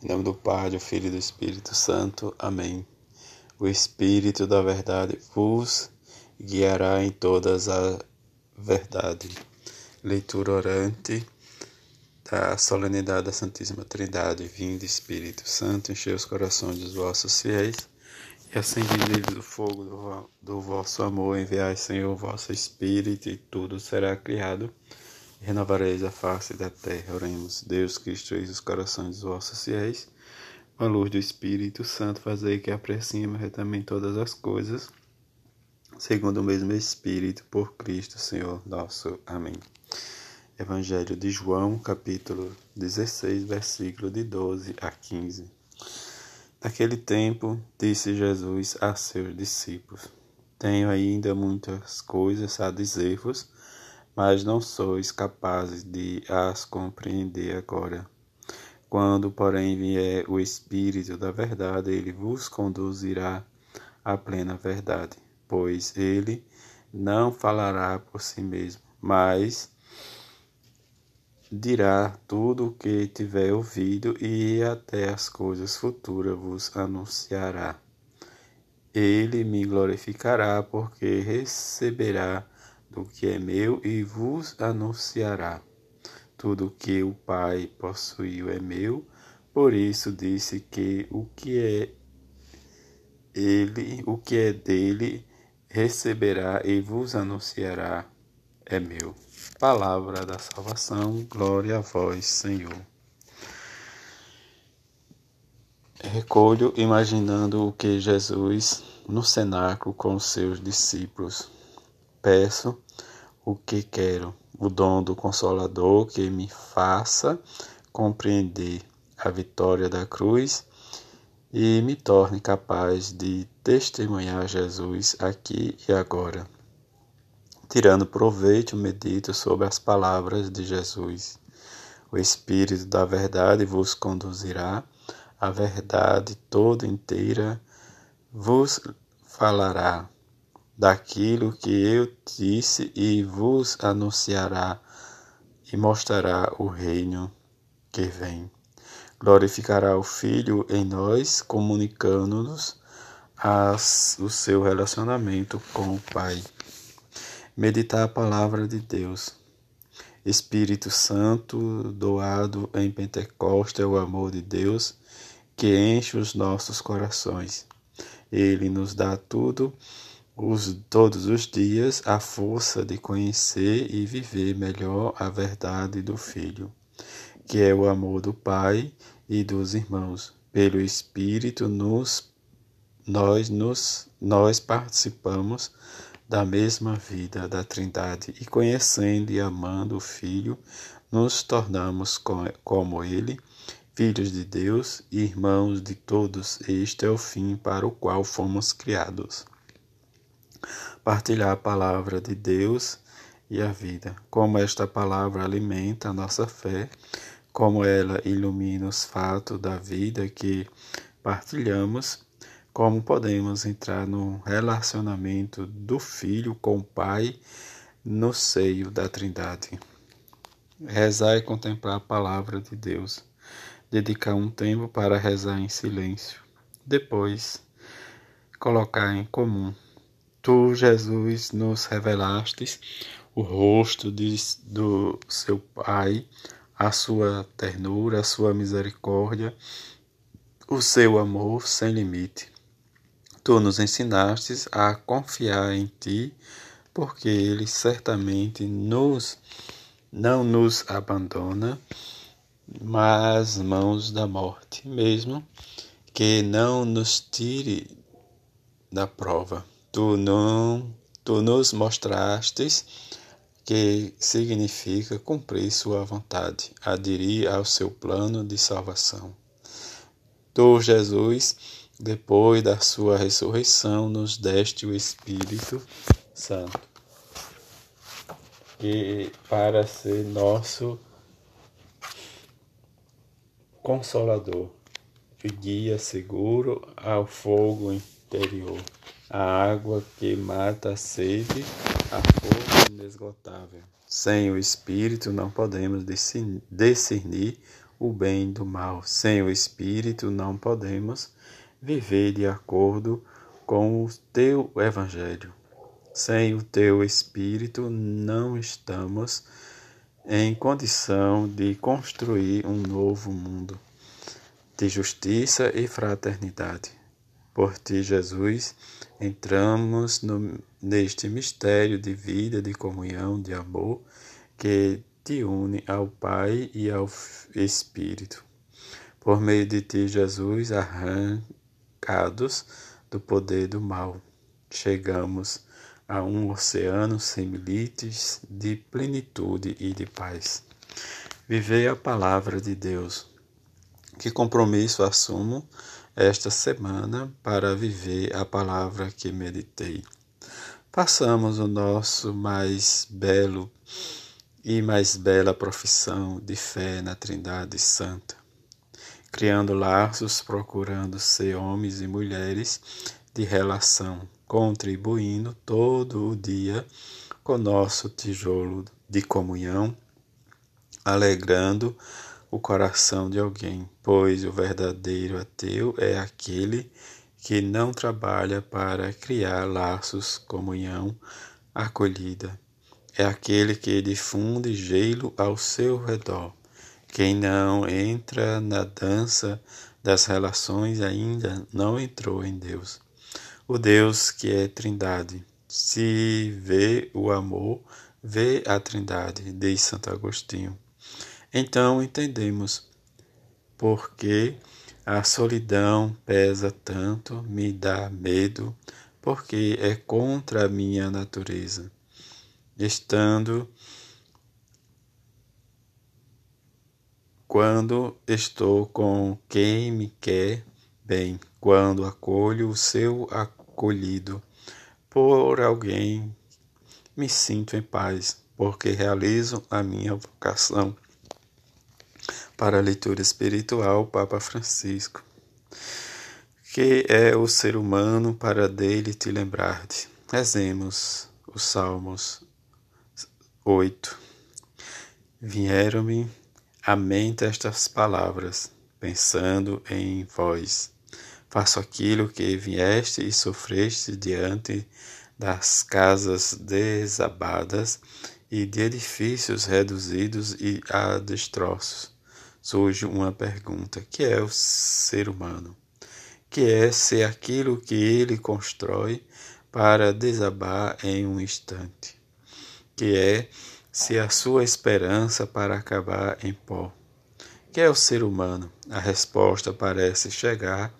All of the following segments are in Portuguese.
Em nome do Pai, do Filho e do Espírito Santo. Amém. O Espírito da Verdade vos guiará em todas a verdade. Leitura orante da solenidade da Santíssima Trindade. Vinde, Espírito Santo, enchei os corações dos vossos fiéis e acendi neles o fogo do, do vosso amor. Enviai, Senhor, o vosso Espírito e tudo será criado renovareis a face da terra. Oremos, Deus que instruís os corações dos vossos fiéis, com a luz do Espírito Santo, fazei que apreciemos retamente todas as coisas, segundo o mesmo Espírito, por Cristo, Senhor nosso. Amém. Evangelho de João, capítulo 16, versículo de 12 a 15. Naquele tempo, disse Jesus a seus discípulos: Tenho ainda muitas coisas a dizer-vos mas não sois capazes de as compreender agora. Quando, porém, vier o Espírito da Verdade, ele vos conduzirá à plena verdade, pois ele não falará por si mesmo, mas dirá tudo o que tiver ouvido e até as coisas futuras vos anunciará. Ele me glorificará, porque receberá do que é meu e vos anunciará. Tudo que o Pai possuiu é meu, por isso disse que o que é ele, o que é dele, receberá e vos anunciará é meu. Palavra da salvação, glória a vós, Senhor. Recolho imaginando o que Jesus no cenáculo com seus discípulos peço o que quero, o dom do Consolador que me faça compreender a vitória da cruz e me torne capaz de testemunhar Jesus aqui e agora. Tirando proveito, medito sobre as palavras de Jesus. O Espírito da Verdade vos conduzirá, a verdade toda inteira vos falará daquilo que eu disse e vos anunciará e mostrará o reino que vem. Glorificará o Filho em nós, comunicando-nos o seu relacionamento com o Pai. Meditar a palavra de Deus. Espírito Santo, doado em Pentecostes, é o amor de Deus que enche os nossos corações. Ele nos dá tudo os, todos os dias a força de conhecer e viver melhor a verdade do Filho, que é o amor do Pai e dos irmãos. Pelo Espírito nos, nós, nos, nós participamos da mesma vida da Trindade e conhecendo e amando o Filho, nos tornamos como Ele, filhos de Deus e irmãos de todos. Este é o fim para o qual fomos criados partilhar a palavra de Deus e a vida. Como esta palavra alimenta a nossa fé, como ela ilumina os fatos da vida que partilhamos, como podemos entrar no relacionamento do Filho com o Pai no seio da Trindade. Rezar e contemplar a palavra de Deus. Dedicar um tempo para rezar em silêncio. Depois, colocar em comum Tu, Jesus, nos revelastes o rosto de, do seu Pai, a sua ternura, a sua misericórdia, o seu amor sem limite. Tu nos ensinastes a confiar em Ti, porque Ele certamente nos não nos abandona, mas mãos da morte, mesmo que não nos tire da prova tu não tu nos mostrastes que significa cumprir sua vontade, aderir ao seu plano de salvação. Tu, Jesus, depois da sua ressurreição, nos deste o Espírito Santo, e para ser nosso consolador e guia seguro ao fogo interior a água que mata a sede, a força inesgotável. Sem o Espírito não podemos discernir o bem do mal. Sem o Espírito não podemos viver de acordo com o teu Evangelho. Sem o teu Espírito não estamos em condição de construir um novo mundo de justiça e fraternidade. Por ti, Jesus, entramos no, neste mistério de vida, de comunhão, de amor que te une ao Pai e ao Espírito. Por meio de ti, Jesus, arrancados do poder do mal, chegamos a um oceano sem limites de plenitude e de paz. Vivei a palavra de Deus. Que compromisso assumo esta semana para viver a palavra que meditei. Façamos o nosso mais belo e mais bela profissão de fé na Trindade Santa, criando laços, procurando ser homens e mulheres de relação, contribuindo todo o dia com nosso tijolo de comunhão, alegrando o coração de alguém, pois o verdadeiro ateu é aquele que não trabalha para criar laços, comunhão, acolhida. É aquele que difunde gelo ao seu redor. Quem não entra na dança das relações ainda não entrou em Deus. O Deus que é Trindade. Se vê o amor, vê a Trindade, diz Santo Agostinho. Então entendemos por que a solidão pesa tanto, me dá medo, porque é contra a minha natureza. Estando quando estou com quem me quer bem, quando acolho o seu acolhido por alguém, me sinto em paz, porque realizo a minha vocação para a leitura espiritual, Papa Francisco. Que é o ser humano para dele te lembrar-te. Rezemos os Salmos 8. Vieram-me à mente estas palavras, pensando em vós. Faço aquilo que vieste e sofreste diante das casas desabadas e de edifícios reduzidos e a destroços surge uma pergunta: que é o ser humano? Que é ser aquilo que ele constrói para desabar em um instante? Que é se a sua esperança para acabar em pó? Que é o ser humano? A resposta parece chegar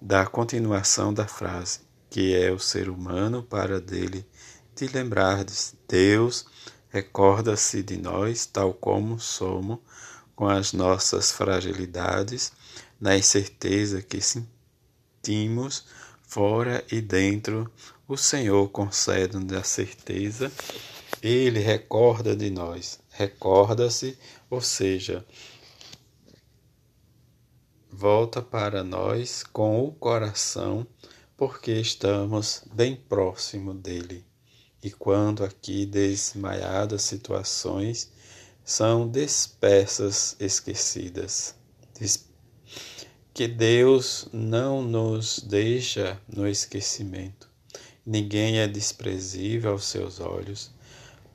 da continuação da frase, que é o ser humano para dele te lembrardes. Deus recorda-se de nós tal como somos com as nossas fragilidades, na incerteza que sentimos fora e dentro, o Senhor concede-nos a certeza, Ele recorda de nós, recorda-se, ou seja, volta para nós com o coração, porque estamos bem próximo dele. E quando aqui desmaiadas situações são despeças esquecidas. Que Deus não nos deixa no esquecimento. Ninguém é desprezível aos seus olhos.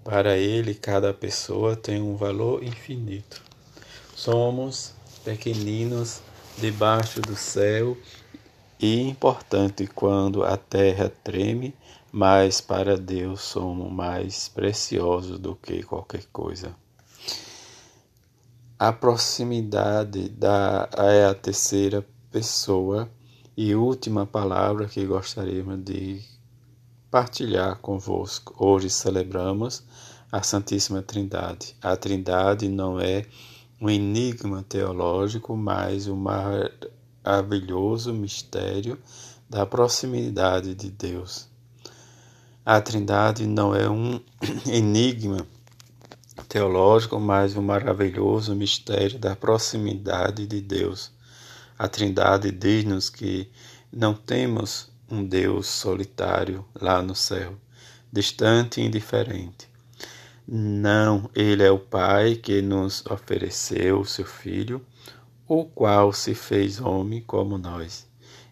Para Ele, cada pessoa tem um valor infinito. Somos pequeninos debaixo do céu e importante quando a terra treme, mas para Deus somos mais preciosos do que qualquer coisa. A proximidade da, é a terceira pessoa e última palavra que gostaríamos de partilhar convosco. Hoje celebramos a Santíssima Trindade. A Trindade não é um enigma teológico, mas um maravilhoso mistério da proximidade de Deus. A Trindade não é um enigma teológico, mas o maravilhoso mistério da proximidade de Deus. A Trindade diz-nos que não temos um Deus solitário lá no céu, distante e indiferente. Não, ele é o Pai que nos ofereceu o seu Filho, o qual se fez homem como nós,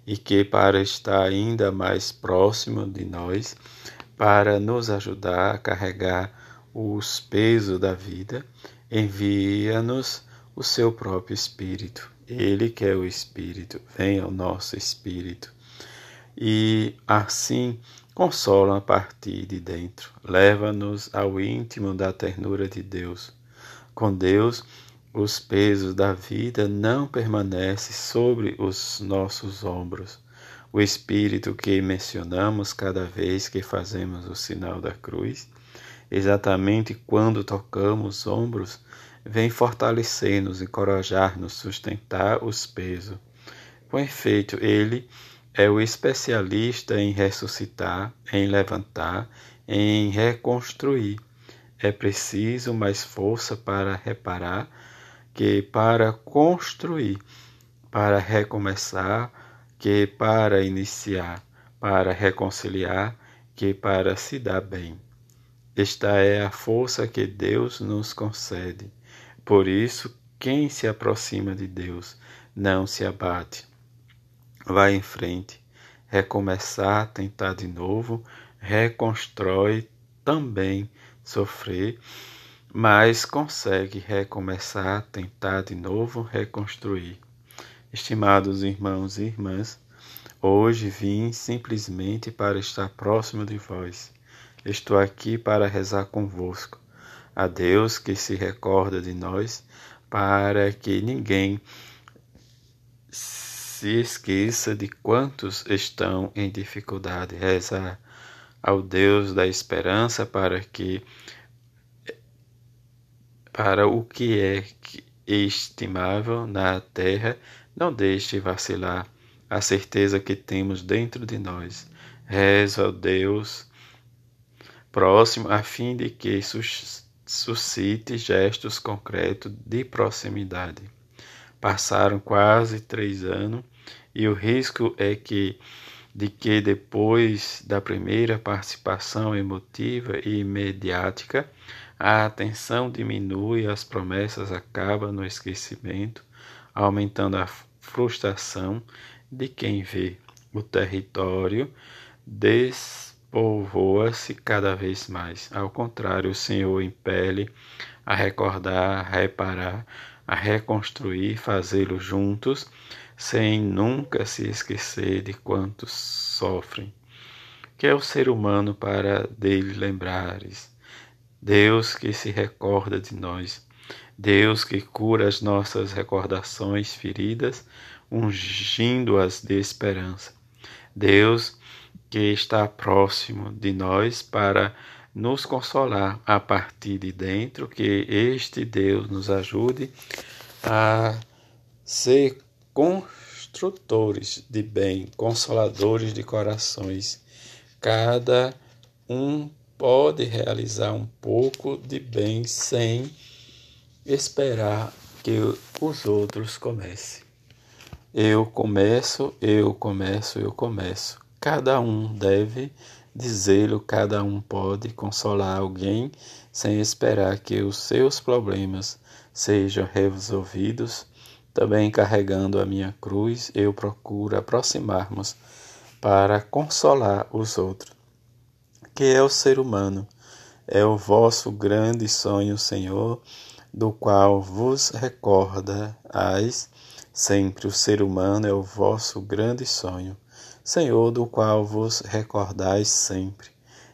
e que, para estar ainda mais próximo de nós, para nos ajudar a carregar os pesos da vida, envia-nos o seu próprio Espírito. Ele que é o Espírito, vem ao nosso Espírito. E assim consola a partir de dentro, leva-nos ao íntimo da ternura de Deus. Com Deus, os pesos da vida não permanecem sobre os nossos ombros. O Espírito que mencionamos cada vez que fazemos o sinal da cruz, exatamente quando tocamos os ombros, vem fortalecer-nos, encorajar-nos, sustentar os pesos. Com efeito, ele é o especialista em ressuscitar, em levantar, em reconstruir. É preciso mais força para reparar que para construir, para recomeçar, que para iniciar, para reconciliar, que para se dar bem. Esta é a força que Deus nos concede. Por isso, quem se aproxima de Deus não se abate. Vai em frente, recomeçar, tentar de novo, reconstrói também sofrer, mas consegue recomeçar, tentar de novo, reconstruir. Estimados irmãos e irmãs, hoje vim simplesmente para estar próximo de vós. Estou aqui para rezar convosco a Deus que se recorda de nós, para que ninguém se esqueça de quantos estão em dificuldade. Reza ao Deus da esperança para que para o que é estimável na terra, não deixe vacilar a certeza que temos dentro de nós. Rezo ao Deus próximo a fim de que suscite gestos concretos de proximidade. Passaram quase três anos e o risco é que de que depois da primeira participação emotiva e mediática, a atenção diminui e as promessas acabam no esquecimento, aumentando a frustração de quem vê o território des povoa-se cada vez mais. Ao contrário, o Senhor impele a recordar, a reparar, a reconstruir, fazê-lo juntos, sem nunca se esquecer de quantos sofrem. Que é o ser humano para dele lembrares. Deus que se recorda de nós. Deus que cura as nossas recordações feridas, ungindo-as de esperança. Deus que está próximo de nós para nos consolar a partir de dentro, que este Deus nos ajude a ser construtores de bem, consoladores de corações. Cada um pode realizar um pouco de bem sem esperar que os outros comecem. Eu começo, eu começo, eu começo. Cada um deve dizê-lo, cada um pode consolar alguém sem esperar que os seus problemas sejam resolvidos. Também carregando a minha cruz, eu procuro aproximar-nos para consolar os outros. Que é o ser humano? É o vosso grande sonho, Senhor, do qual vos recordais sempre. O ser humano é o vosso grande sonho. Senhor, do qual vos recordais sempre.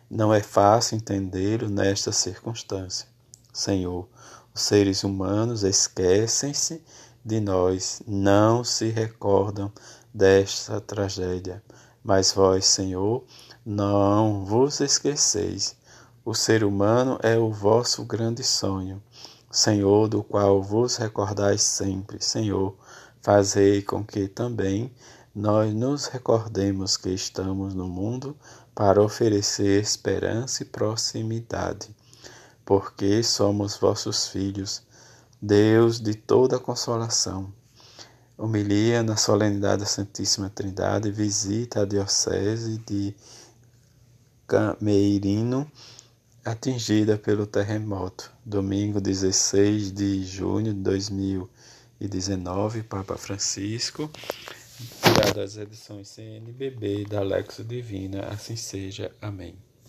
Não é fácil entendê-lo nesta circunstância. Senhor, os seres humanos esquecem-se de nós, não se recordam desta tragédia. Mas vós, Senhor, não vos esqueceis. O ser humano é o vosso grande sonho. Senhor, do qual vos recordais sempre. Senhor, fazei com que também nós nos recordemos que estamos no mundo para oferecer esperança e proximidade, porque somos vossos filhos, Deus de toda consolação. Humilia na solenidade da Santíssima Trindade, visita a Diocese de Cameirino, atingida pelo terremoto. Domingo 16 de junho de 2019, Papa Francisco, tirado as edições CNBB da Lexo Divina, assim seja. Amém.